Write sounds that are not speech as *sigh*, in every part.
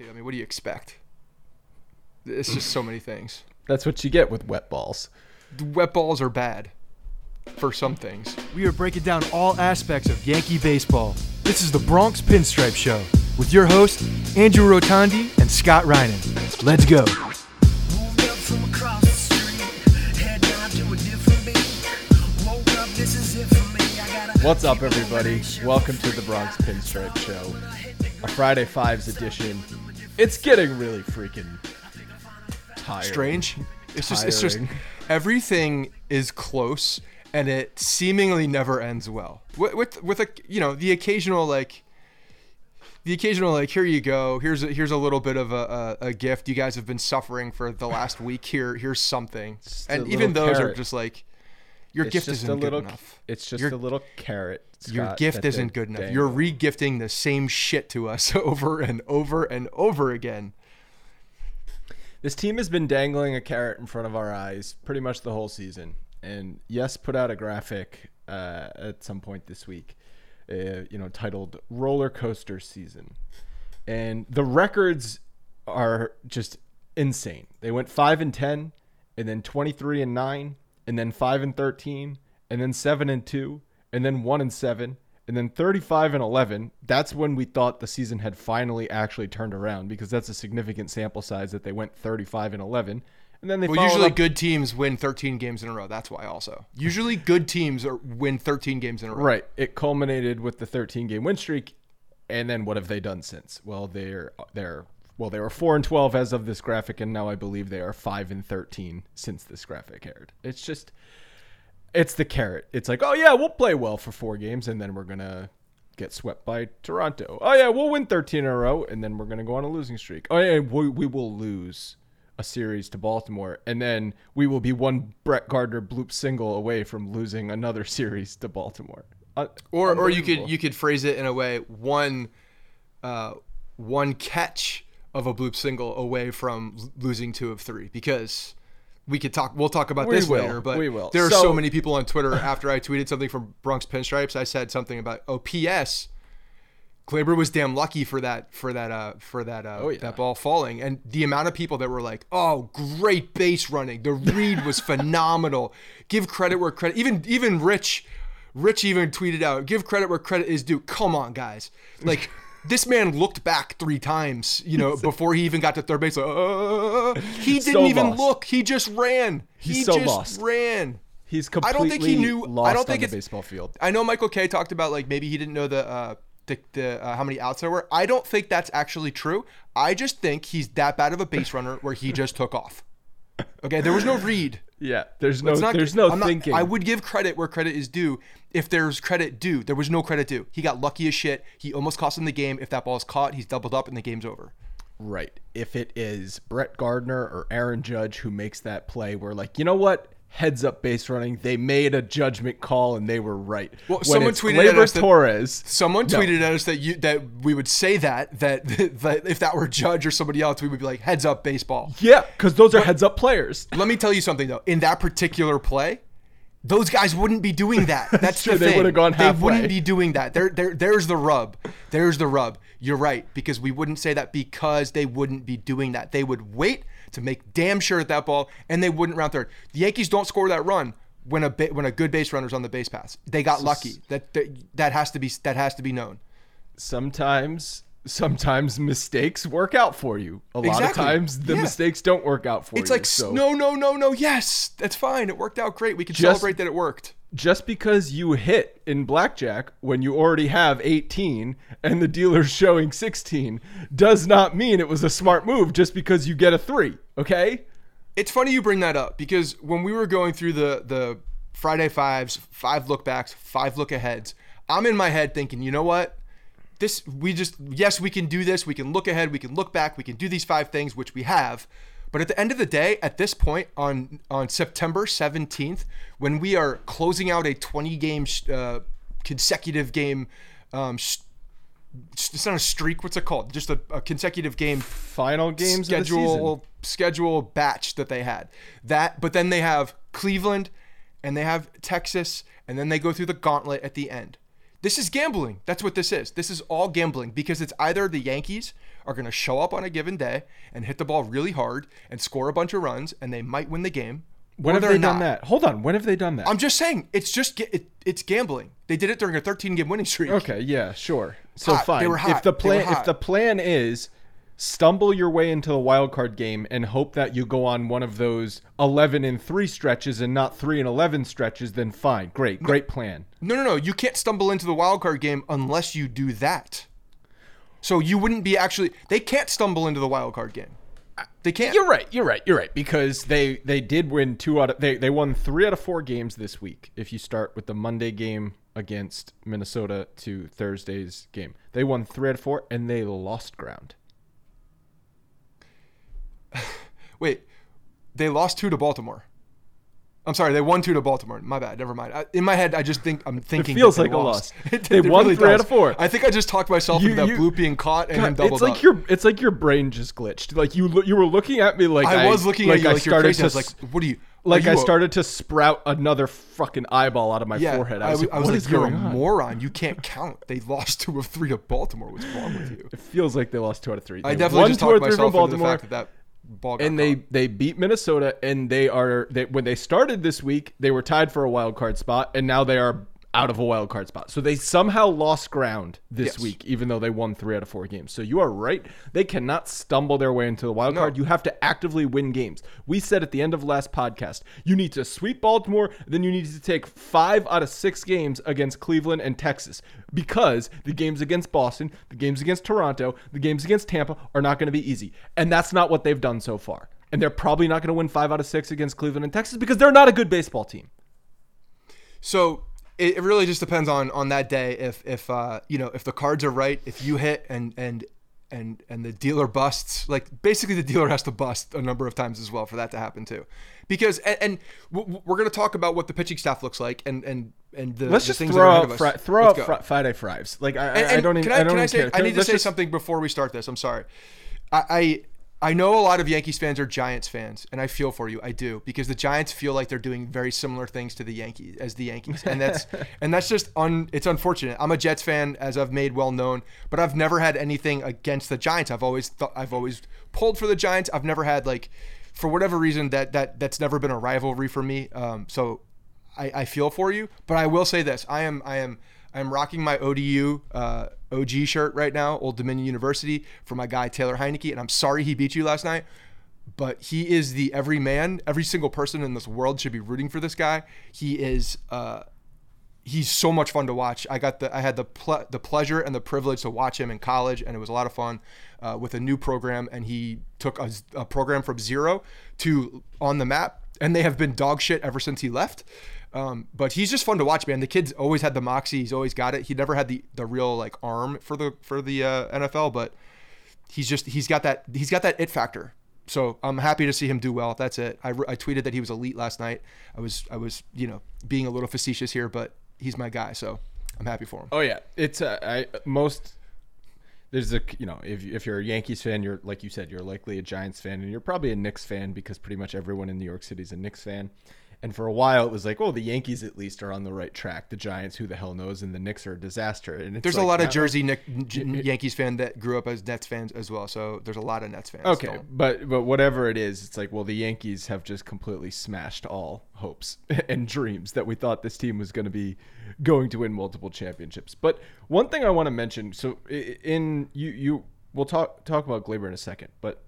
I mean, what do you expect? It's just so many things. That's what you get with wet balls. The wet balls are bad for some things. We are breaking down all aspects of Yankee baseball. This is the Bronx Pinstripe Show with your hosts, Andrew Rotondi and Scott Reinen. Let's go. What's up, everybody? Welcome to the Bronx Pinstripe Show, a Friday Fives edition. It's getting really freaking tired. Strange. It's just it's just everything is close and it seemingly never ends well. With with, with a you know the occasional like the occasional like here you go here's a, here's a little bit of a, a, a gift you guys have been suffering for the last week here here's something Just and even little those are just like your It's gift just isn't a little. good enough. It's just Your- a little carrot. Your gift isn't good enough. You're re-gifting the same shit to us *laughs* over and over and over again. This team has been dangling a carrot in front of our eyes pretty much the whole season. And yes, put out a graphic uh, at some point this week, uh, you know, titled "Roller Coaster Season," and the records are just insane. They went five and ten, and then twenty-three and nine, and then five and thirteen, and then seven and two, and then one and seven, and then 35 and 11. That's when we thought the season had finally actually turned around because that's a significant sample size that they went 35 and 11. And then they Well, usually up- good teams win 13 games in a row. That's why also. Usually good teams are win 13 games in a row. Right. It culminated with the 13 game win streak. And then what have they done since? Well, they're they're well, they were 4 and 12 as of this graphic and now I believe they are 5 and 13 since this graphic aired. It's just it's the carrot. It's like, "Oh yeah, we'll play well for 4 games and then we're going to get swept by Toronto. Oh yeah, we'll win 13 in a row and then we're going to go on a losing streak. Oh yeah, we, we will lose a series to Baltimore and then we will be one Brett Gardner bloop single away from losing another *laughs* series to Baltimore. Uh, Or or you could you could phrase it in a way one uh, one catch of a bloop single away from losing two of three because we could talk we'll talk about We this will. later but We will. there are so, So- many people on Twitter after I tweeted something from Bronx Pinstripes I said something about oh PS Gleyber was damn lucky for that for that uh for that uh Oh, yeah. that ball falling and the amount of people that were like oh great base running the read was *laughs* phenomenal give credit where credit even even Rich Rich even tweeted out give credit where credit is due come on guys like this man looked back three times you know *laughs* before he even got to third base like, uh, he didn't So even lost. look he just ran He's he so just lost. ran He's I completely don't think he knew lost I don't think on the it's baseball field. I know Michael Kay talked about like maybe he didn't know the uh, the, the uh, how many outs there were. I don't think that's actually true. I just think he's that bad of a base runner where he just took off. Okay, there was no read. *laughs* Yeah, there's no not- there's no I'm not- thinking. I would give credit where credit is due. If there's credit due, there was no credit due. He got lucky as shit. He almost cost him the game. If that ball is caught, he's doubled up and the game's over. Right. If it is Brett Gardner or Aaron Judge who makes that play, we're like, you know what? heads up base running. They made a judgment call and they were right. Well, When someone tweeted at us that- Torres. Someone No. tweeted at us that you that we would say that, that *laughs* that if that were Judge or somebody else, we would be like heads up baseball. Yeah, because those are heads up players. Let me tell you something though. In that particular play, those guys wouldn't be doing that. *laughs* That's true, the they thing. would've gone They wouldn't be doing that. There, there, there's the rub. There's the rub. You're right because we wouldn't say that because they wouldn't be doing that. They would wait to make damn sure at that ball, and they wouldn't round third. The Yankees don't score that run when a ba- when a good base runner's on the base pass. They got lucky. That, that that has to be that has to be known. Sometimes, sometimes mistakes work out for you. A lot of times, the Yeah. mistakes don't work out for It's you. It's like so no, no, no, no. Yes, that's fine. It worked out great. We can Just- celebrate that it worked. just because you hit in blackjack when you already have 18 and the dealer's *laughs* showing 16 does not mean it was a smart move just because you get a three. Okay. It's funny you bring that up because when we were going through the the Friday fives, five look backs, five look aheads, I'm in my head thinking, you know what? This we just yes, we can do this. We can look ahead, we can look back, we can do these five things which we have. But at the end of the day, at this point on on September 17th, when we are closing out a 20 game uh, consecutive game um, sh- it's not a streak. What's it called? Just a, a consecutive game Final games schedule schedule batch that they had. That, but then they have Cleveland, and they have Texas, and then they go through the gauntlet at the end. This is gambling. That's what this is. This is all gambling because it's either the Yankees are going to show up on a given day and hit the ball really hard and score a bunch of runs, and they might win the game. When have done not. that? Hold on. When have they done that? I'm just saying, it's just it, it's gambling. They did it during a 13 game winning streak. okay. Yeah. Sure. So Hot. They fine. were hot. If the They plan, if the plan is stumble your way into the wild card game and hope that you go on one of those 11 and 3 stretches and not 3 and 11 stretches then fine great great plan No, no, no. You can't stumble into the wild card game unless you do that. So you wouldn't be actually. They can't stumble into the wild card game. They can't. You're right. You're right. You're right. Because they they did win two out of they they won three out of four games this week. If you start with the Monday game against Minnesota to Thursday's game, they won three out of four and they lost ground. *laughs* Wait, they lost two to Baltimore. I'm sorry, they won two to Baltimore. My bad. Never mind. I, in my head, I just think I'm thinking. It feels they like a loss. *laughs* It- They it won really three out of four. I think I just talked myself You- into that you- bloop being caught and God, doubled it's like up. your it's like your brain just glitched. Like you you were looking at me like I was looking at you I like you're started. To like, "What are you?" like are I you a- started to sprout another fucking eyeball out of my yeah, forehead. I was, like, I was "What like, "You're a on?" moron. You can't count. They lost two of three to Baltimore. What's wrong with you?" It feels like they lost two out of three. I definitely just talked myself into the fact that that ball and they caught. they beat Minnesota, and they are they, when they started this week, they were tied for a wild card spot, and now they are out of a wild card spot. So they somehow lost ground this Yes. week, even though they won three out of four games. So you are right; they cannot stumble their way into the wild No. card. You have to actively win games. We said at the end of last podcast, you need to sweep Baltimore, then you need to take five out of six games against Cleveland and Texas because the games against Boston, the games against Toronto, the games against Tampa are not going to be easy, and that's not what they've done so far. And they're probably not going to win five out of six against Cleveland and Texas because they're not a good baseball team. So it, it really just depends on on that day if if uh, you know if the cards are right, if you hit and and and and the dealer busts. Like basically, the dealer has to bust a number of times as well for that to happen too. Because and, and we're going to talk about what the pitching staff looks like and and and the, Let's the just things throw out fri- throw out fri- Friday Frives. Like I, And, I, I don't even can I, I don't can even I say care. I need to Let's say just- something before we start this. I'm sorry. I, I I know a lot of Yankees fans are Giants fans, and I feel for you. I do because the Giants feel like they're doing very similar things to the Yankees as the Yankees, and that's *laughs* and that's just un. It's unfortunate. I'm a Jets fan, as I've made well known, but I've never had anything against the Giants. I've always thought I've always pulled for the Giants. I've never had like, for whatever reason, that that that's never been a rivalry for me. Um, so I, I feel for you, but I will say this: I am I am I am rocking my ODU uh, OG shirt right now, Old Dominion University, for my guy Taylor Heinicke, and I'm sorry he beat you last night, but he is the every man, every single person in this world should be rooting for this guy. He is. Uh, he's so much fun to watch. I got the I had the ple- the pleasure and the privilege to watch him in college, and it was a lot of fun uh, with a new program. And he took a, a program from zero to on the map, and they have been dog shit ever since he left. Um, but he's just fun to watch, man. The kid's always had the moxie. He's always got it. He never had the the real like arm for the for the uh, NFL, but he's just he's got that he's got that it factor. so I'm happy to see him do well. That's it. I, I tweeted that he was elite last night. I was I was you know being a little facetious here, but he's my guy, so I'm happy for him. Oh yeah, it's uh, I most there's a you know if if you're a Yankees fan, you're like you said, you're likely a Giants fan, and you're probably a Knicks fan because pretty much everyone in New York City is a Knicks fan. And for a while, it was like, oh, the Yankees at least are on the right track. The Giants, who the hell knows, and the Knicks are a disaster. And it's There's like, a lot of Jersey Nick, J- Yankees fan that grew up as Nets fans as well. So there's a lot of Nets fans. Okay, still. but but whatever it is, it's like well, the Yankees have just completely smashed all hopes *laughs* and dreams that we thought this team was going to be going to win multiple championships. But one thing I want to mention, so in you you we'll talk talk about Gleyber in a second, but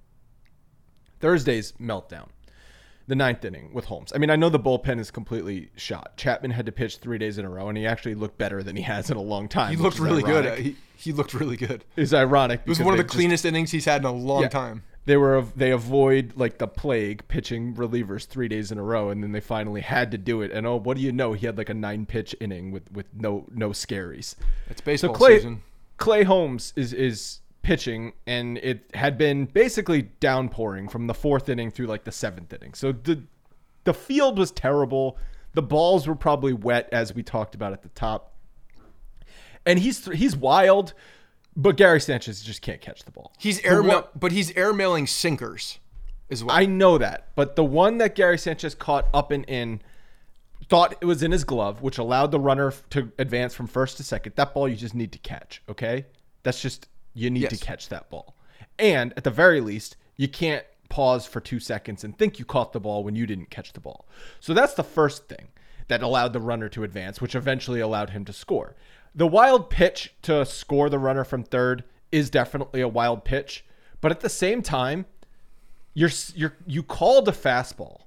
Thursday's meltdown, the ninth inning with Holmes. I mean, I know the bullpen is completely shot. Chapman had to pitch three days in a row, and he actually looked better than he has in a long time. He looked really good. ironic. He, he looked really good. It's ironic. It was one of the just- cleanest innings he's had in a long Yeah. time. They were they avoid like the plague pitching relievers three days in a row, and then they finally had to do it. And oh, what do you know? He had like a nine pitch inning with with no no scaries. It's So baseball Clay season. Clay Holmes is is pitching, and it had been basically downpouring from the fourth inning through like the seventh inning. So the the field was terrible. The balls were probably wet, as we talked about at the top. And he's he's wild, but Gary Sanchez just can't catch the ball. He's airmail, one- but he's airmailing sinkers, as well. I know that, but the one that Gary Sanchez caught up and in, thought it was in his glove, which allowed the runner to advance from first to second. That ball you just need to catch, okay? That's just you need to catch that ball, and at the very least, you can't pause for two seconds and think you caught the ball when you didn't catch the ball. So that's the first thing that allowed the runner to advance, which eventually allowed him to score. The wild pitch to score the runner from third is definitely a wild pitch, but at the same time, you're you're you called a fastball.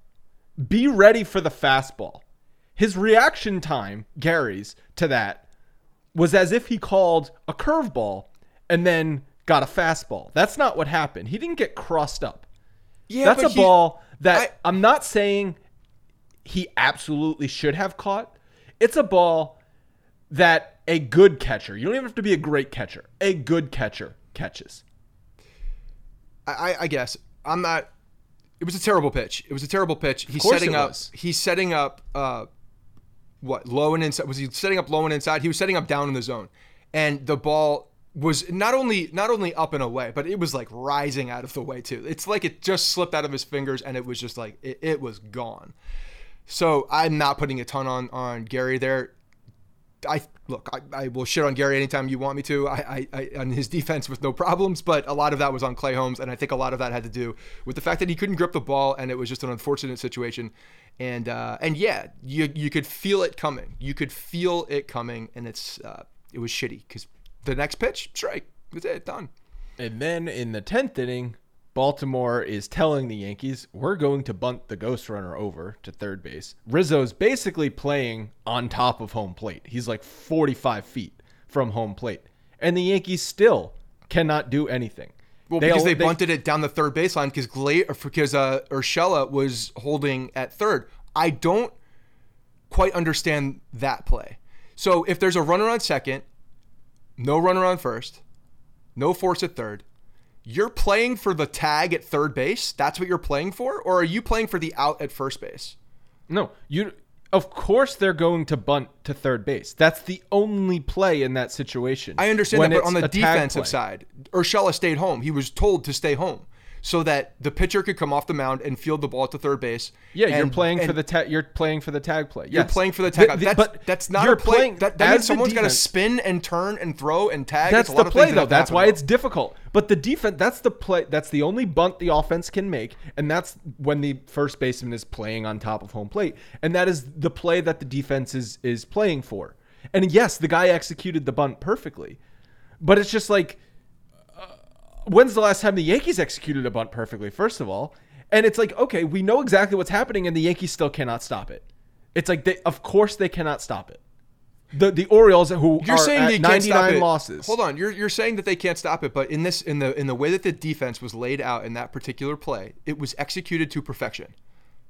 Be ready for the fastball. His reaction time, Gary's, to that was as if he called a curveball and then got a fastball. That's not what happened. He didn't get crossed up. yeah, That's a he- ball that I- I, am not saying he absolutely should have caught. It's a ball that a good catcher, you don't even have to be a great catcher, a good catcher catches. I, I- guess I'm not. It was a terrible pitch. It was a terrible pitch. He's setting up. He's setting up. Uh, what low and inside? Was he setting up low and inside? He was setting up down in the zone, and the ball was not only not only up and away, but it was like rising out of the way too. It's like it just slipped out of his fingers, and it was just like it, it was gone. So I'm not putting a ton on on Gary there. I look, I, I will shit on Gary anytime you want me to. I, I, I on his defense with no problems, but a lot of that was on Clay Holmes, and I think a lot of that had to do with the fact that he couldn't grip the ball, and it was just an unfortunate situation. And uh, and yeah, you you could feel it coming. You could feel it coming, and it's uh, it was shitty because the next pitch strike. That's it, done. And then in the 10th inning, Baltimore is telling the Yankees, we're going to bunt the ghost runner over to third base. Rizzo's basically playing on top of home plate. He's like 45 feet from home plate. And the Yankees still cannot do anything. Well, because al- they, bunted it down the third baseline because Gla- because uh, Urshela was holding at third. I don't quite understand that play. So if there's a runner on second, no runner on first, no force at third, you're playing for the tag at third base. That's what you're playing for, or are you playing for the out at first base? No, you. Of course, they're going to bunt to third base. That's the only play in that situation. I understand that, but on the defensive side, Urshela stayed home. He was told to stay home so that the pitcher could come off the mound and field the ball to third base. Yeah, you're playing for the ta- you're playing for the tag play. You're playing for the tag. The- the- that's, but that's not you're a play. playing that that means someone's got to spin and turn and throw and tag. That's the lot of play things that though. That's why well. it's difficult. But the defense that's the play that's the only bunt the offense can make and that's when the first baseman is playing on top of home plate. And that is the play that the defense is is playing for. And yes, the guy executed the bunt perfectly. But it's just like when's the last time the Yankees executed a bunt perfectly first of all? And it's like, okay, we know exactly what's happening and the Yankees still cannot stop it. It's like they of course they cannot stop it. The the Orioles who You're are saying they can't stop 99 it. losses. Hold on, you're you're saying that they can't stop it, but in this in the in the way that the defense was laid out in that particular play, it was executed to perfection.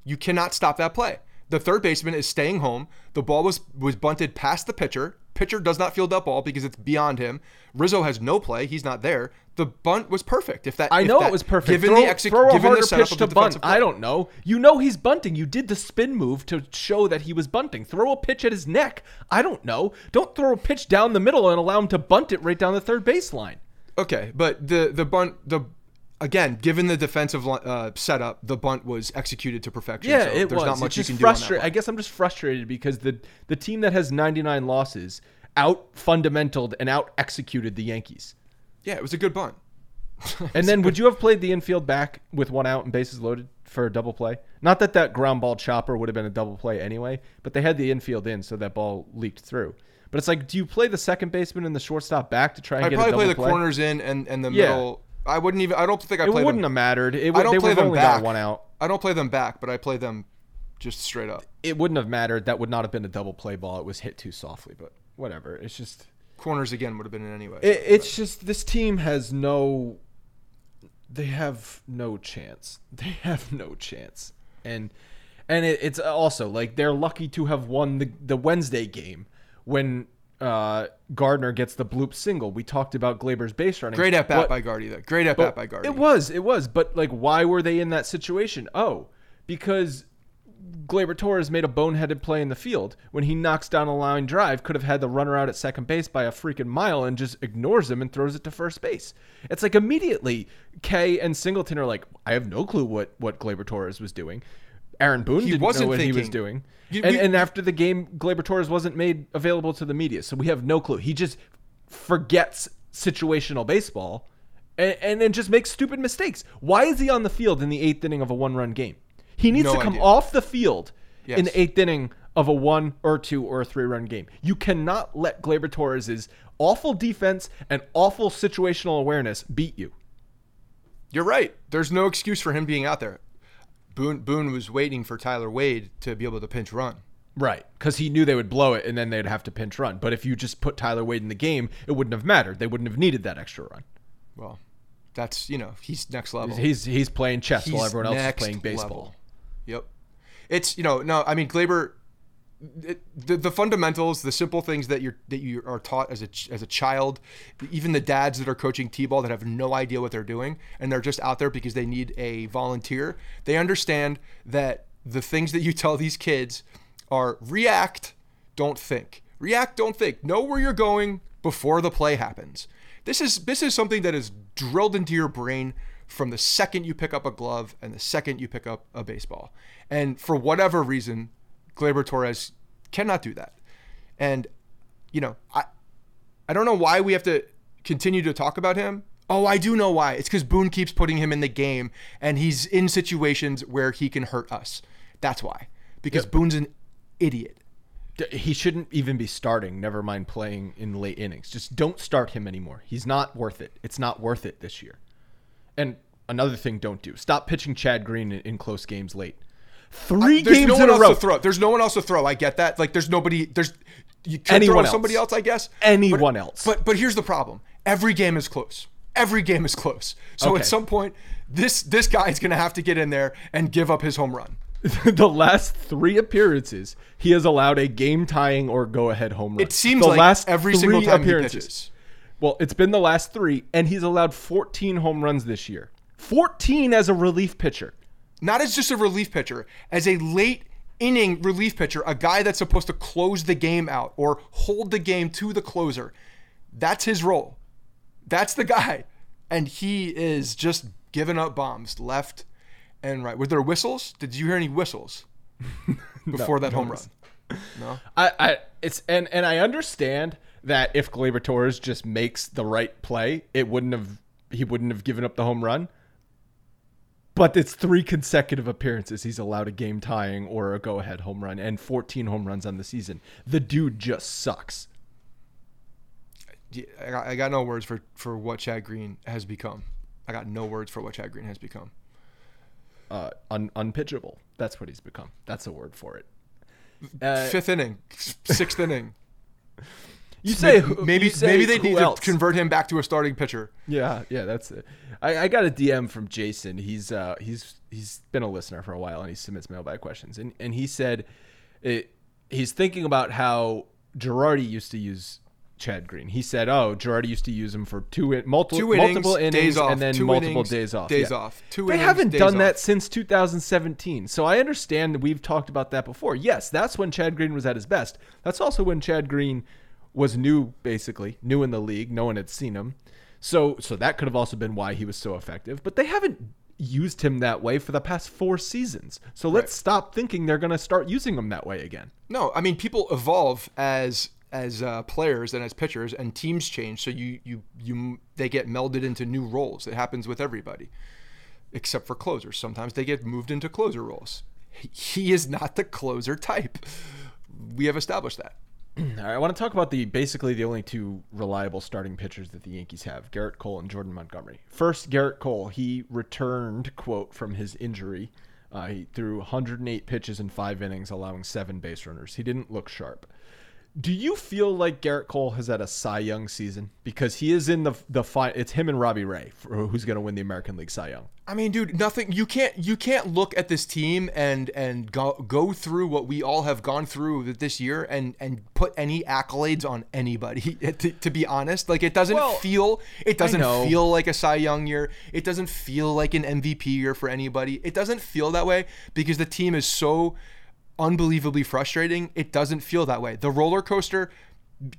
You cannot stop that play. The third baseman is staying home. The ball was was bunted past the pitcher. Pitcher does not field that ball because it's beyond him. Rizzo has no play. He's not there. The bunt was perfect. If that I if know that- it was perfect. Given throw, the exec- throw a given harder the setup pitch of to the bunt. I don't know. You know he's bunting. You did the spin move to show that he was bunting. Throw a pitch at his neck. I don't know. Don't throw a pitch down the middle and allow him to bunt it right down the third baseline. Okay, but the the bunt the again, given the defensive uh, setup, the bunt was executed to perfection. Yeah, so it there's was. not much it's you just can do on that frustrating. I guess I'm just frustrated because the the team that has 99 losses out fundamentaled and out executed the Yankees. Yeah, it was a good bunt. *laughs* And then would you have played the infield back with one out and bases loaded for a double play? Not that that ground ball chopper would have been a double play anyway, but they had the infield in so that ball leaked through. But it's like, do you play the second baseman and the shortstop back to try and I'd get probably a double play the play? corners in and, and the Yeah. middle. I wouldn't even. I don't think I played. It wouldn't them. have mattered. It, I would don't they play them only back. one out. I don't play them back, but I play them just straight up. It wouldn't have mattered. That would not have been a double play ball. It was hit too softly, but whatever. It's just Corners again would have been in anyway. It, it's just this team has no. They have no chance. *laughs* They have no chance, and and it, it's also like they're lucky to have won the the Wednesday game when uh, Gardner gets the bloop single. We talked about Gleyber's base running. Great at bat by Guardy though. Great at bat by Guardy. It was, it was. But like, why were they in that situation? Oh, because Gleyber Torres made a boneheaded play in the field when he knocks down a line drive. Could have had the runner out at second base by a freaking mile and just ignores him and throws it to first base. It's like immediately Kay and Singleton are like, I have no clue what what Gleyber Torres was doing. Aaron Boone He didn't wasn't know what he was doing. You- and, we- and after the game, Gleyber Torres wasn't made available to the media, so we have no clue. He just forgets situational baseball and, and then just makes stupid mistakes. Why is he on the field in the eighth inning of a one run game? He needs No to come idea. off the field in the eighth inning of a one or two or a three run game. You cannot let Gleyber Torres's awful defense and awful situational awareness beat you. You're right. There's no excuse for him being out there. Boone Boone was waiting for Tyler Wade to be able to pinch run. Right, because he knew they would blow it and then they'd have to pinch run. But if you just put Tyler Wade in the game, it wouldn't have mattered. They wouldn't have needed that extra run. Well, that's you know he's next level. He's he's playing chess while everyone else is playing baseball. level. Yep. It's you know no I mean Gleyber. It, the, the fundamentals, the simple things that you're that you are taught as a as a child, even the dads that are coaching t-ball that have no idea what they're doing and they're just out there because they need a volunteer. They understand that the things that you tell these kids are react, don't think. React, don't think. Know where you're going before the play happens. This is this is something that is drilled into your brain from the second you pick up a glove and the second you pick up a baseball. And for whatever reason, Gleyber Torres cannot do that. And you know, I I don't know why we have to continue to talk about him. Oh, I do know why. It's because Boone keeps putting him in the game and he's in situations where he can hurt us. That's why. Because Boone's an idiot. He shouldn't even be starting, never mind playing in late innings. Just don't start him anymore. He's not worth it. It's not worth it this year. And another thing don't do. Stop pitching Chad Green in, in close games late. Three There's games no in one a else row. to throw. There's no one else to throw. I get that. Like there's nobody there's you can Anyone throw else. somebody else, I guess. Anyone But- else. But but here's the problem. Every game is close. Every game is close. So Okay. at some point this this guy is going to have to get in there and give up his home run. *laughs* the last three appearances, he has allowed a game tying or go ahead home run. It seems the like last every single time he appearances. Well, it's been the last three, and he's allowed 14 home runs this year. 14 as a relief pitcher. Not as just a relief pitcher, as a late inning relief pitcher, a guy that's supposed to close the game out or hold the game to the closer. That's his role. That's the guy. And he is just giving up bombs left and right. Were there whistles? Did you hear any whistles *laughs* before that home run? No. I, I it's and and I understand that if Gleyber Torres just makes the right play, it wouldn't have he wouldn't have given up the home run. But it's three consecutive appearances he's allowed a game tying or a go ahead home run and 14 home runs on the season. The dude just sucks. I got, I got no words for, for what Chad Green has become. I got no words for what Chad Green has become. Uh, un, unpitchable. That's what he's become. That's a word for it. Uh, Fifth inning, sixth inning. *laughs* you say who- maybe you say maybe they need else? to convert him back to a starting pitcher. Yeah, yeah, that's it. I, I got a DM from Jason. He's uh he's he's been a listener for a while and he submits mailbag questions. And and he said it he's thinking about how Girardi used to use Chad Green. He said, "Oh, Girardi used to use him for two in, multiple Two innings, multiple innings days off, and then multiple innings, days off. days off. Two they innings, haven't done that since 2017. So I understand that we've talked about that before. Yes, that's when Chad Green was at his best. That's also when Chad Green was new, basically new in the league. No one had seen him. So so that could have also been why he was so effective. But they haven't used him that way for the past four seasons. So let's stop thinking they're going to start using him that way again. No, I mean people evolve as as uh, players and as pitchers, and teams change. So you you you they get melded into new roles. It happens with everybody, except for closers. Sometimes they get moved into closer roles. He is not the closer type. We have established that. I want to talk about the basically the only two reliable starting pitchers that the Yankees have: Gerrit Cole and Jordan Montgomery. First, Gerrit Cole. He returned quote from his injury. Uh, he threw 108 pitches in five innings, allowing seven base runners. He didn't look sharp. Do you feel like Gerrit Cole has had a Cy Young season because he is in the the fi- It's him and Robbie Ray for who's going to win the American League Cy Young. I mean, dude, nothing. You can't you can't look at this team and and go go through what we all have gone through this year and and put any accolades on anybody. *laughs* To, to be honest, like it doesn't Well, feel it doesn't feel like a Cy Young year. It doesn't feel like an MVP year for anybody. It doesn't feel that way because the team is so unbelievably frustrating. It doesn't feel that way. The roller coaster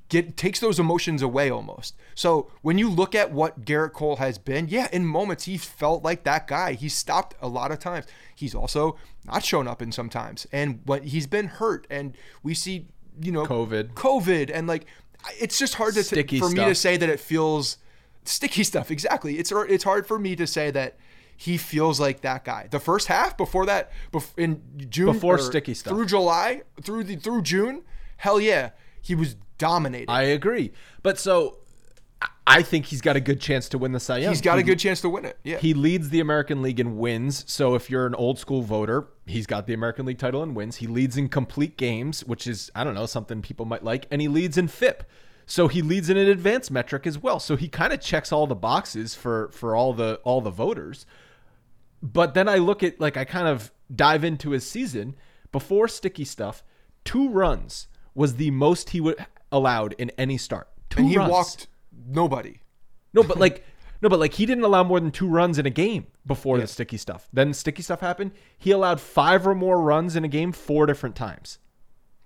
get takes those emotions away almost. So when you look at what Gerrit Cole has been, yeah, in moments he felt like that guy. He stopped a lot of times. He's also not shown up in sometimes, and when he's been hurt, and we see you know COVID. COVID, and like it's just hard to Sticky for me to say that it feels sticky stuff. Exactly. It's it's hard for me to say that. He feels like that guy. The first half before that, bef- in June, Before sticky stuff. through July, through the through June, hell yeah, he was dominating. I agree, but so I- I think he's got a good chance to win the Cy Young. He's got He- a good chance to win it. Yeah. He leads the American League in wins. So if you're an old school voter, he's got the American League title and wins. He leads in complete games, which is I don't know something people might like, and he leads in FIP. So he leads in an advanced metric as well. So he kind of checks all the boxes for for all the all the voters. But then I look at like I kind of dive into his season before sticky stuff. Two runs was the most he would allowed in any start. Two and he runs. walked nobody. No, but like no, but like he didn't allow more than two runs in a game before the sticky stuff. Then sticky stuff happened. He allowed five or more runs in a game four different times.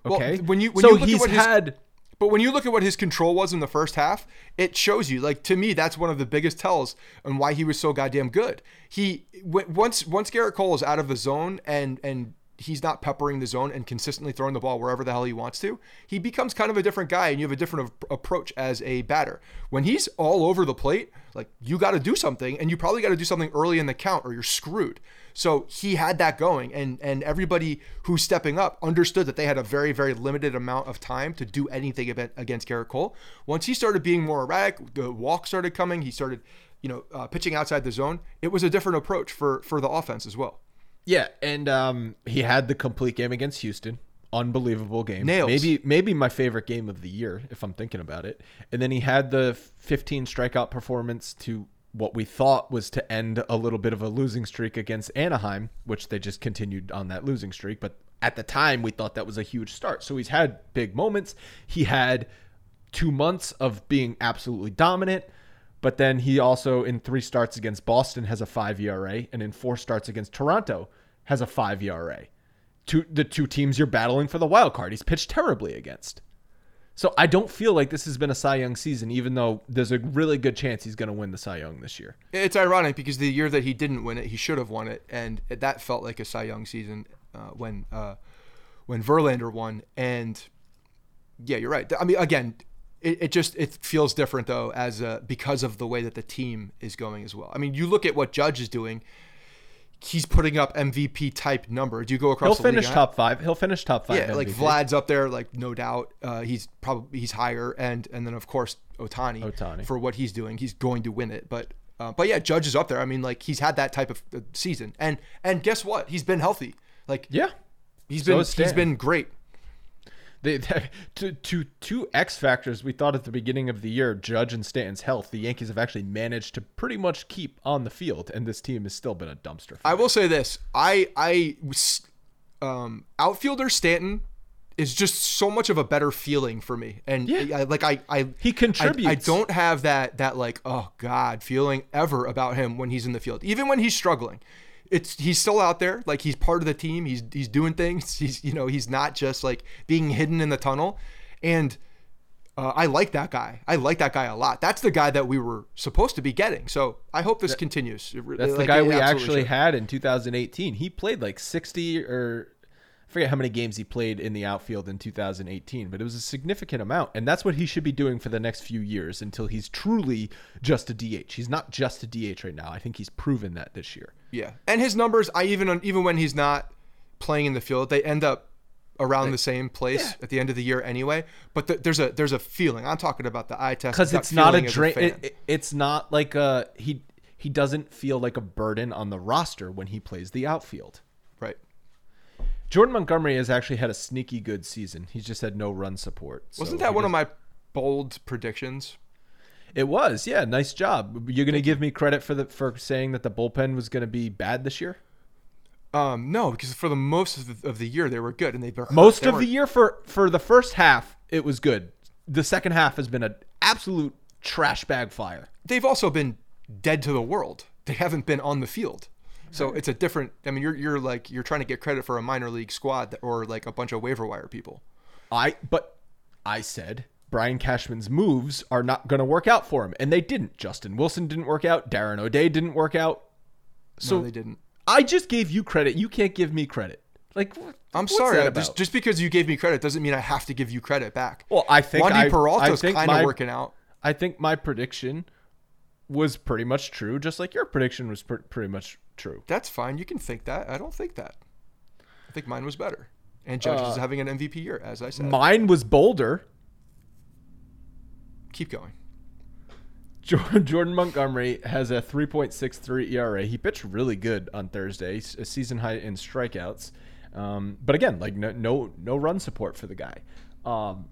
Well, Okay. when you- when so you he's his- had But when you look at what his control was in the first half, it shows you. Like to me, that's one of the biggest tells on why he was so goddamn good. He once once Gerrit Cole is out of the zone and and he's not peppering the zone and consistently throwing the ball wherever the hell he wants to, he becomes kind of a different guy and you have a different approach as a batter. When he's all over the plate, like you got to do something and you probably got to do something early in the count or you're screwed. So he had that going, and and everybody who's stepping up understood that they had a very very limited amount of time to do anything against Gerrit Cole. Once he started being more erratic, the walk started coming. He started, you know, uh, pitching outside the zone. It was a different approach for for the offense as well. yeah, and um he had the complete game against Houston. Unbelievable game. Nails. Maybe maybe my favorite game of the year if I'm thinking about it. And then he had the 15 strikeout performance to what we thought was to end a little bit of a losing streak against Anaheim, which they just continued on that losing streak. But at the time, we thought that was a huge start. So he's had big moments. He had two months of being absolutely dominant. But then he also, in three starts against Boston, has a five ERA, and in four starts against Toronto, has a five ERA. Two, the two teams you're battling for the wild card, he's pitched terribly against. So I don't feel like this has been a Cy Young season, even though there's a really good chance he's going to win the Cy Young this year. It's ironic because the year that he didn't win it, he should have won it, and that felt like a Cy Young season uh, when uh, when Verlander won. And yeah, you're right. I mean, again, it, it just it feels different though as uh, because of the way that the team is going as well. I mean, you look at what Judge is doing. He's putting up MVP type numbers. Do you go across He'll finish league, top five. He'll finish top five. yeah, like Vlad's up there, like no doubt. Uh, he's probably he's higher, and and then of course Otani, Ohtani. for what he's doing, he's going to win it. But uh, but yeah, Judge is up there. I mean, like he's had that type of uh, season, and and guess what? He's been healthy. Like Yeah. he's So been he's been great. *laughs* They, they, to, to two X factors we thought at the beginning of the year, Judge and Stanton's health, the Yankees have actually managed to pretty much keep on the field, and this team has still been a dumpster. I will say this: I I um, outfielder Stanton is just so much of a better feeling for me. And Yeah. I, like I, I He I, contributes. I don't have that that like oh god feeling ever about him when he's in the field, even when he's struggling. It's he's still out there, like he's part of the team. He's he's doing things. *laughs* He's you know he's not just like being hidden in the tunnel, and. Uh, I like that guy. I like that guy a lot. That's the guy that we were supposed to be getting. So I hope this continues. It re- That's the guy we actually should. had in 2018. He played like 60 or forget how many games he played in the outfield in 2018, but it was a significant amount. And that's what he should be doing for the next few years until he's truly just a DH. He's not just a DH right now. I think he's proven that this year. Yeah, and his numbers, I even even when he's not playing in the field, they end up around the same place at the end of the year anyway. But the, there's a there's a feeling. I'm talking about the eye test Because it's not a drain. It, it- it's not like a he. He doesn't feel like a burden on the roster when he plays the outfield. Jordan Montgomery has actually had a sneaky good season. He's just had no run support. Wasn't so that one of my bold predictions? It was, yeah. Nice job. You're gonna give me credit for the for saying that the bullpen was gonna be bad this year. Um, no, because for the most of the, of the year they were good, and they've been. Most They of the year for for the first half, it was good. The second half has been an absolute trash bag fire. They've also been dead to the world. They haven't been on the field. So it's a different. I mean, you're you're like you're trying to get credit for a minor league squad that, or like a bunch of waiver wire people. I but I said Brian Cashman's moves are not going to work out for him, and they didn't. Justin Wilson didn't work out. Darren O'Day didn't work out. So no, they didn't. I just gave you credit. You can't give me credit. Like what- I'm sorry. Just, just because you gave me credit doesn't mean I have to give you credit back. Well, I think Wandy I Peralta's kind of working out. I think my prediction was pretty much true, just like your prediction was pr- pretty much true. That's fine. You can think that. I don't think that. I think mine was better. And Judge Uh, is having an MVP year, as I said. Mine was bolder. Keep going. *laughs* Jordan Montgomery has a 3.63 ERA. He pitched really good on Thursday, a season high in strikeouts. Um, but again, like no, no no run support for the guy. Um,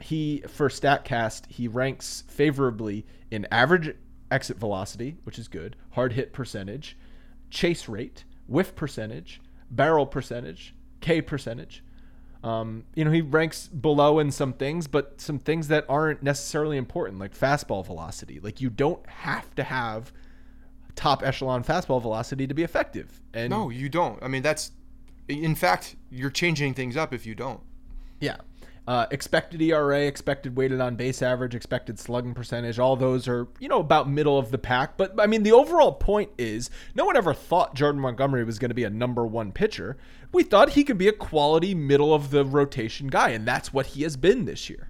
he for Statcast he ranks favorably in average exit velocity, which is good, hard hit percentage, chase rate, whiff percentage, barrel percentage, K percentage. Um, you know, he ranks below in some things, but some things that aren't necessarily important, like fastball velocity. Like you don't have to have top echelon fastball velocity to be effective. And No, you don't. I mean, that's. In fact, you're changing things up if you don't. yeah. Uh, expected ERA, expected weighted on base average, expected slugging percentage, all those are, you know, about middle of the pack. But I mean, the overall point is no one ever thought Jordan Montgomery was going to be a number one pitcher. We thought he could be a quality middle of the rotation guy, and that's what he has been this year.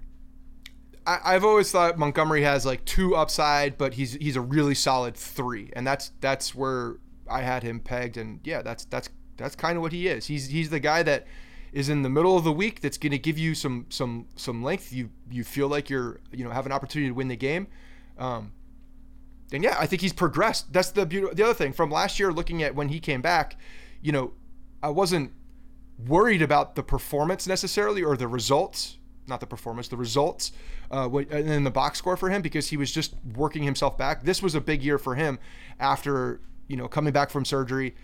I, I've always thought Montgomery has like two upside, but he's he's a really solid three, and that's that's where I had him pegged. And yeah, that's that's that's kind of what he is. He's he's the guy that is in the middle of the week that's going to give you some some some length. You you feel like you're you know have an opportunity to win the game. Um, and yeah, I think he's progressed. That's the beauty. The other thing from last year, looking at when he came back, you know, I wasn't worried about the performance necessarily or the results, not the performance, the results, uh, and then the box score for him because he was just working himself back. This was a big year for him after you know coming back from surgery,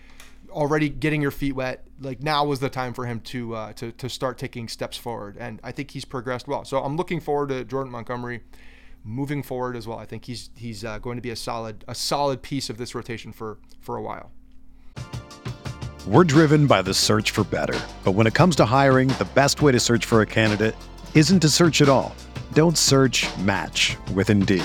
already getting your feet wet. Like now was the time for him to uh, to to start taking steps forward, and I think he's progressed well. So I'm looking forward to Jordan Montgomery moving forward as well. I think he's he's uh, going to be a solid a solid piece of this rotation for for a while. We're driven by the search for better. But when it comes to hiring, the best way to search for a candidate isn't to search at all. Don't search match with Indeed.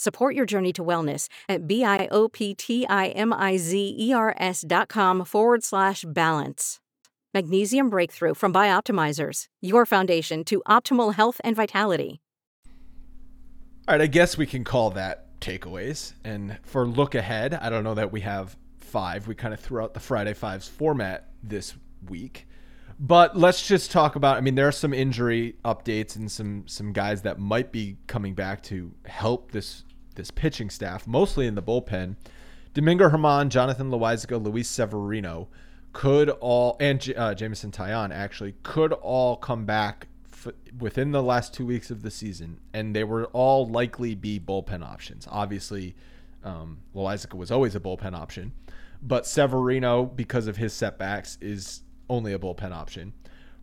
Support your journey to wellness at B-I-O-P-T-I-M-I-Z-E-R-S dot com forward slash balance. Magnesium Breakthrough from Bioptimizers, your foundation to optimal health and vitality. All right, I guess we can call that takeaways. And for look ahead, I don't know that we have five. We kind of threw out the Friday Fives format this week. But let's just talk about. I mean, there are some injury updates and some some guys that might be coming back to help this this pitching staff, mostly in the bullpen. Domingo Germán, Jonathan Loáisiga, Luis Severino could all, and uh, Jameson Taillon actually could all come back f- within the last two weeks of the season, and they were all likely be bullpen options. Obviously, um, Loáisiga was always a bullpen option, but Severino, because of his setbacks, is only a bullpen option.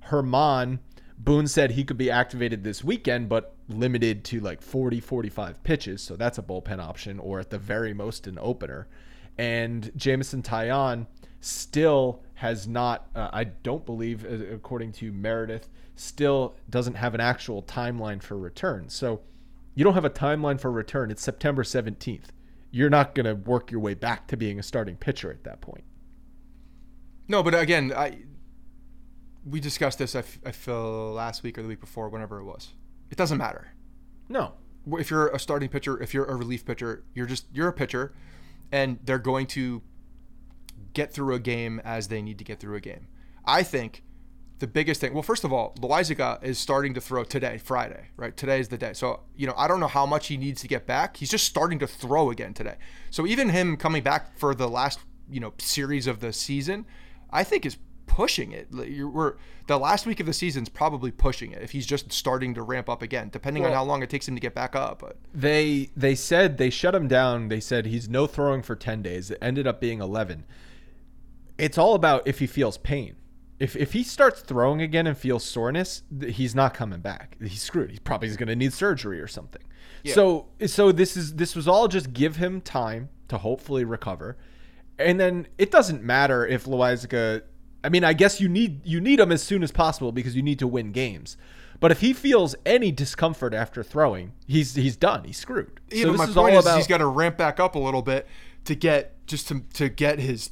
Germán, Boone said he could be activated this weekend, but limited to like 40, 45 pitches. So that's a bullpen option, or at the very most, an opener. And Jameson Taillon still has not, uh, I don't believe, according to Meredith, still doesn't have an actual timeline for return. So you don't have a timeline for return. It's September 17th. You're not going to work your way back to being a starting pitcher at that point. No, but again, I we discussed this. I, f- I feel last week or the week before, whenever it was. It doesn't matter. No. If you're a starting pitcher, if you're a relief pitcher, you're just you're a pitcher, and they're going to get through a game as they need to get through a game. I think the biggest thing. Well, first of all, Loáisiga is starting to throw today, Friday, right? Today is the day. So you know, I don't know how much he needs to get back. He's just starting to throw again today. So even him coming back for the last you know series of the season, I think is pushing it. You're, we're the last week of the season's probably pushing it if he's just starting to ramp up again, depending Well- on how long it takes him to get back up. But They they said they shut him down. They said he's no throwing for 10 days. It ended up being 11. It's all about if he feels pain. If if he starts throwing again and feels soreness, he's not coming back. He's screwed. He probably is going to need surgery or something. So so this is this was all just give him time to hopefully recover. And then it doesn't matter if Loáisiga I mean, I guess you need you need him as soon as possible because you need to win games. But if he feels any discomfort after throwing, he's he's done. He's screwed. so this my is point all is about he's got to ramp back up a little bit to get just to to get his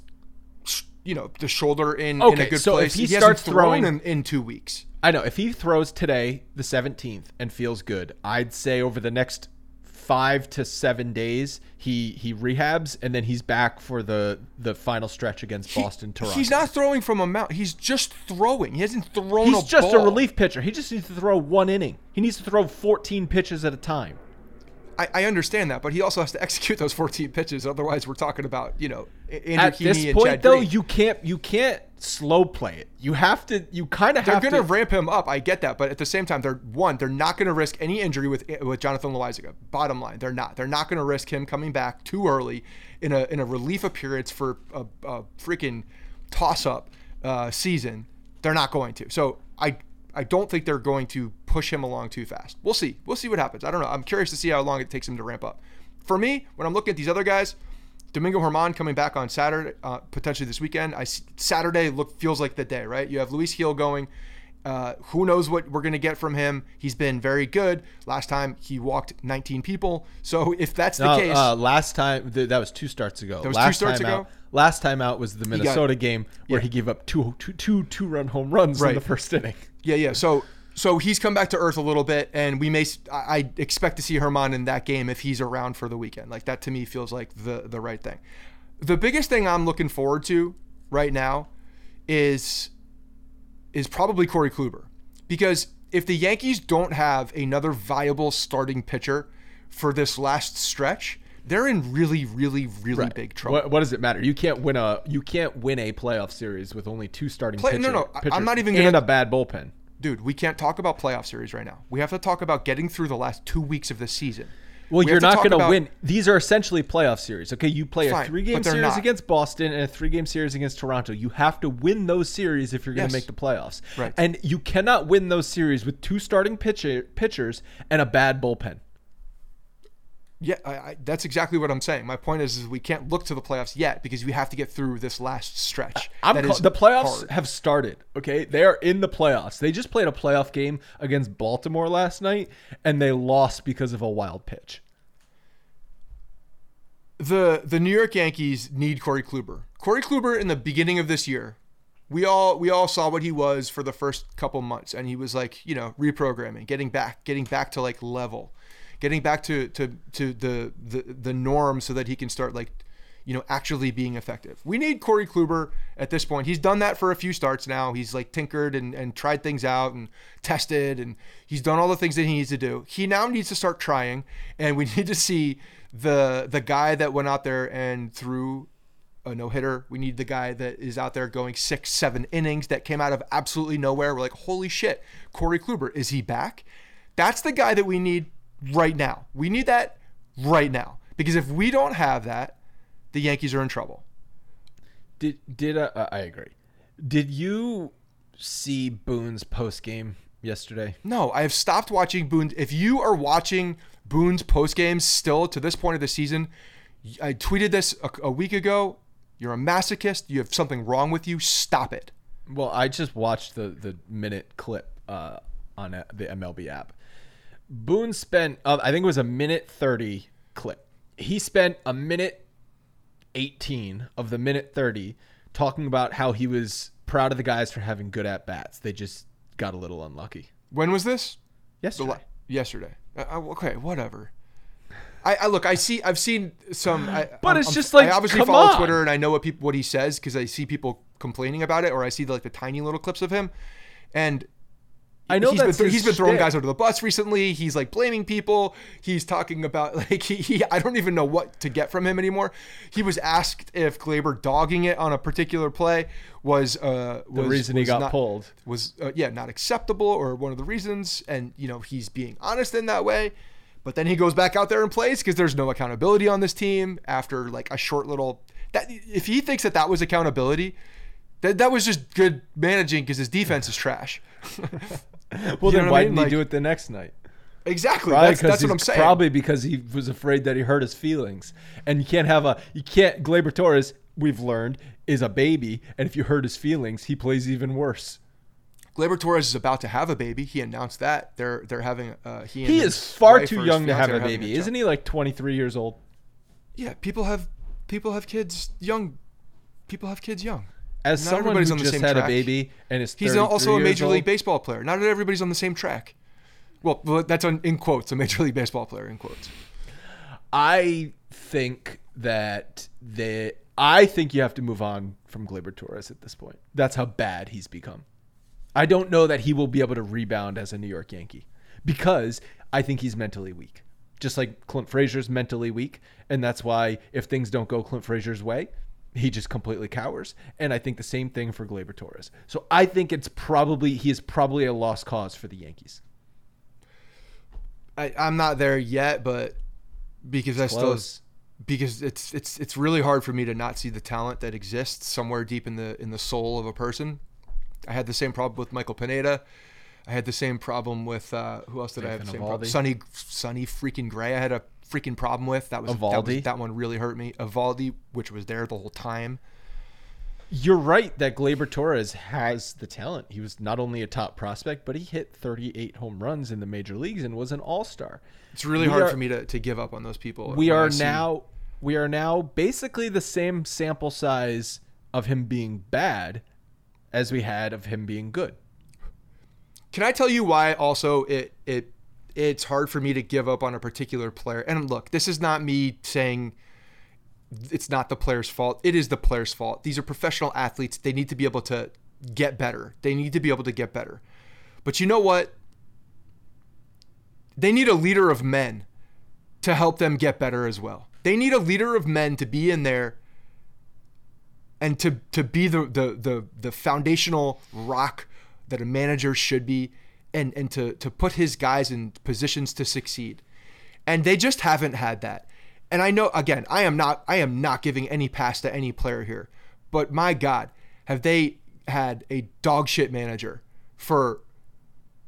you know the shoulder in, in a good so if place. he hasn't starts throwing- in, in two weeks. I know if he throws today, the 17th, and feels good, I'd say over the next five to seven days, he he rehabs and then he's back for the the final stretch against He- Boston. Toronto. He's not throwing from a mount. He's just throwing. He hasn't thrown. He's a just a relief pitcher. He just needs to throw one inning. He needs to throw 14 pitches at a time. I, I understand that, but he also has to *laughs* execute those 14 pitches. Otherwise, we're talking about you know Andrew At Heaney this point, though, Green. you can't you can't slow play it. You have to. You kind of They're going to to. ramp him up. I get that, but at the same time, they're one. They're not going to risk any injury with with Jonathan Loáisiga. Bottom line, they're not. They're not going to risk him coming back too early in a in a relief appearance for a, a freaking toss up uh, season. They're not going to. So I I don't think they're going to push him along too fast. We'll see. We'll see what happens. I don't know. I'm curious to see how long it takes him to ramp up. For me, when I'm looking at these other guys, Domingo Germán coming back on Saturday, uh, potentially this weekend. I Saturday look feels like the day, right? You have Luis Gil going. Uh, who knows what we're going to get from him? He's been very good. Last time he walked 19 people. So if that's the No, case, uh, last time th- that was two starts ago. That was two starts time ago? Out, last time out was the Minnesota game where yeah. he gave up two two two two run home runs in the first inning. Yeah, yeah. So so he's come back to earth a little bit, and we may. I I expect to see Germán in that game if he's around for the weekend. Like that to me feels like the the right thing. The biggest thing I'm looking forward to right now is is probably Corey Kluber, because if the Yankees don't have another viable starting pitcher for this last stretch, they're in really, really, really big trouble. What, what does it matter? You can't win a you can't win a playoff series with only two starting Play- no, pitcher- no, I- I'm not even and gonna- a bad bullpen. Dude, we can't talk about playoff series right now. We have to talk about getting through the last two weeks of the season. Well, We you're not going to win. These are essentially playoff series. Okay, you play Fine, a three-game series not. against Boston and a three game series against Toronto. You have to win those series if you're going Yes. to make the playoffs. Right. And you cannot win those series with two starting pitcher, pitchers and a bad bullpen. Yeah, I, I, that's exactly what I'm saying. My point is, is we can't look to the playoffs yet because we have to get through this last stretch. I'm that call- is the playoffs hard. have started. Okay, they are in the playoffs. They just played a playoff game against Baltimore last night, and they lost because of a wild pitch. the the New York Yankees need Corey Kluber. Corey Kluber in the beginning of this year, we all we all saw what he was for the first couple months, and he was like you know reprogramming, getting back, getting back to like level, getting back to to to the the the norm so that he can start like you know actually being effective. We need Corey Kluber at this point. He's done that for a few starts now. He's like tinkered and and tried things out and tested and he's done all the things that he needs to do. He now needs to start trying, and we *laughs* need to see the the guy that went out there and threw a no hitter. We need the guy that is out there going six, seven innings that came out of absolutely nowhere. We're like, holy shit, Corey Kluber, is he back? That's the guy that we need right now. We need that right now. Because if we don't have that, the Yankees are in trouble. Did did uh, uh, I agree? Did you see Boone's post game yesterday? No, I have stopped watching Boone. If you are watching Boone's post games still to this point of the season, I tweeted this a, a week ago. You're a masochist. You have something wrong with you. Stop it. Well, I just watched the the minute clip uh, on uh, the MLB app. Boone spent, uh, I think it was a minute thirty clip. He spent a minute eighteen of the minute thirty talking about how he was proud of the guys for having good at bats. They just got a little unlucky. When was this? Yesterday. la- yesterday. Uh, uh, okay, whatever. I, I look. I see. I've seen some. I, But I'm- it's just like, I obviously follow on. Twitter and I know what people what he says because I see people complaining about it or I see like the tiny little clips of him, and I know he's been, that's he's been throwing shtick. guys under the bus recently. He's like blaming people. He's talking about *laughs* like he, he I don't even know what to get from him anymore. He was asked if Gleyber dogging it on a particular play was uh The was, reason he got not- pulled. was uh, yeah not acceptable or one of the reasons and you know he's being honest in that way but then he goes back out there and plays because there's no accountability on this team after like a short little that if he thinks that that was accountability that, that was just good managing because his defense is trash *laughs* *laughs* Well, You then why I didn't mean? he do it the next night? exactly Probably that's, that's what i'm saying Probably because he was afraid that he hurt his feelings, and you can't have a you can't. Gleyber Torres, we've learned, is a baby, and if you hurt his feelings, he plays even worse. Gleyber Torres is about to have a baby he announced that they're they're having uh he, and He is far too young to have a baby, child. isn't he? Like 23 years old. yeah people have people have kids young people have kids young As Not someone everybody's who on the just same had a track. baby and is He's also a major league old, baseball player. Not everybody's on the same track. Well, that's on, in quotes, a major league baseball player in quotes. I think that the I think you have to move on from Gleyber Torres at this point. That's how bad he's become. I don't know that he will be able to rebound as a New York Yankee because I think he's mentally weak. Just like Clint Frazier's mentally weak, and that's why if things don't go Clint Frazier's way, he just completely cowers. And I think the same thing for Gleyber Torres. So I think it's probably he is probably a lost cause for the Yankees. I, I'm not there yet, but because I still Close. because it's it's it's really hard for me to not see the talent that exists somewhere deep in the in the soul of a person. I had the same problem with Michael Pineda. I had the same problem with uh, who else did I have? The Nathan same problem? Sonny Sonny freaking Gray. I had a freaking problem with. That was that, was, Eovaldi? that one really hurt me. Eovaldi, which was there the whole time. You're right that Gleyber Torres has the talent. He was not only a top prospect, but he hit 38 home runs in the major leagues and was an all star. It's really We hard are- for me to, to give up on those people. We are now we are now basically the same sample size of him being bad as we had of him being good. Can I tell you why also it it it's hard for me to give up on a particular player? And look, this is not me saying it's not the player's fault. It is the player's fault. These are professional athletes. They need to be able to get better. They need to be able to get better. But you know what? They need a leader of men to help them get better as well. They need a leader of men to be in there and to to be the the the, the foundational rock that a manager should be and and to to put his guys in positions to succeed. And they just haven't had that. And I know again, I am not I am not giving any pass to any player here. But my god, have they had a dog shit manager for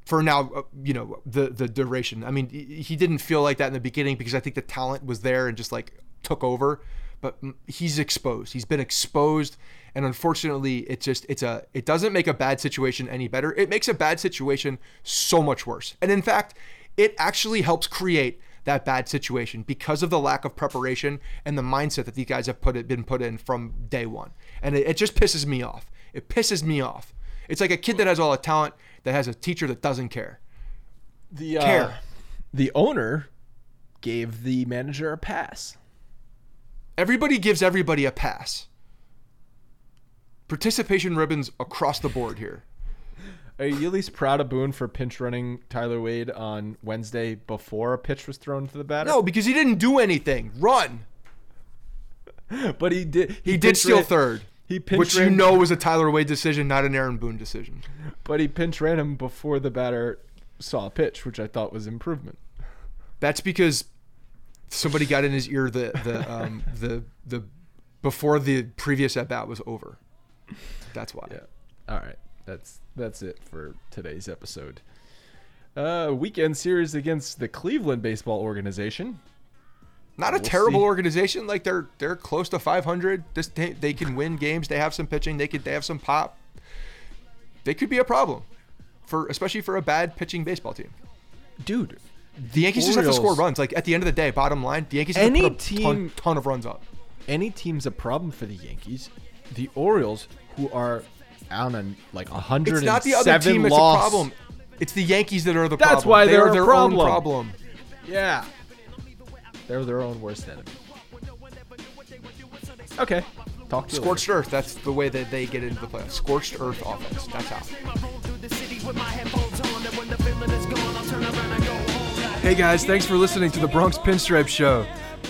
for now, uh, you know, the the duration. I mean, he didn't feel like that in the beginning because I think the talent was there and just like took over. But he's exposed. He's been exposed, and unfortunately, it just it's a it doesn't make a bad situation any better. It makes a bad situation so much worse. And in fact, it actually helps create that bad situation because of the lack of preparation and the mindset that these guys have put it been put in from day one. And it, it just pisses me off. It pisses me off. It's like a kid that has all the talent that has a teacher that doesn't care. The uh, Care. the owner gave the manager a pass. Everybody gives everybody a pass. Participation ribbons across the board here. Are you at least proud of Boone for pinch running Tyler Wade on Wednesday before a pitch was thrown to the batter? No, because he didn't do anything. Run. *laughs* but he did. He, did steal ran- third. He pinch which you know was a Tyler Wade decision, not an Aaron Boone decision. but he pinch ran him before the batter saw a pitch, which I thought was improvement. That's because somebody got in his ear the the um, the the before the previous at bat was over. That's why. Yeah. All right. That's that's it for today's episode. Uh, weekend series against the Cleveland Baseball Organization. Not a We'll terrible see. organization. Like they're they're close to 500. This they, they can win games. They have some pitching. They could they have some pop. They could be a problem for especially for a bad pitching baseball team. Dude, The Yankees just have to score runs. Like at the end of the day, bottom line, the Yankees have Any to put a team- ton, ton of runs up. any team's a problem for the Yankees. The Orioles, who are on a like a hundred It's not the other team that's loss. a problem. It's the Yankees that are the problem. That's problem. why they they're a their problem. own problem. Yeah, they're their own worst enemy. Okay, talk to you Scorched earth. That's the way that they get into the playoffs. Scorched earth offense. That's how. Hey guys, thanks for listening to the Bronx Pinstripe Show.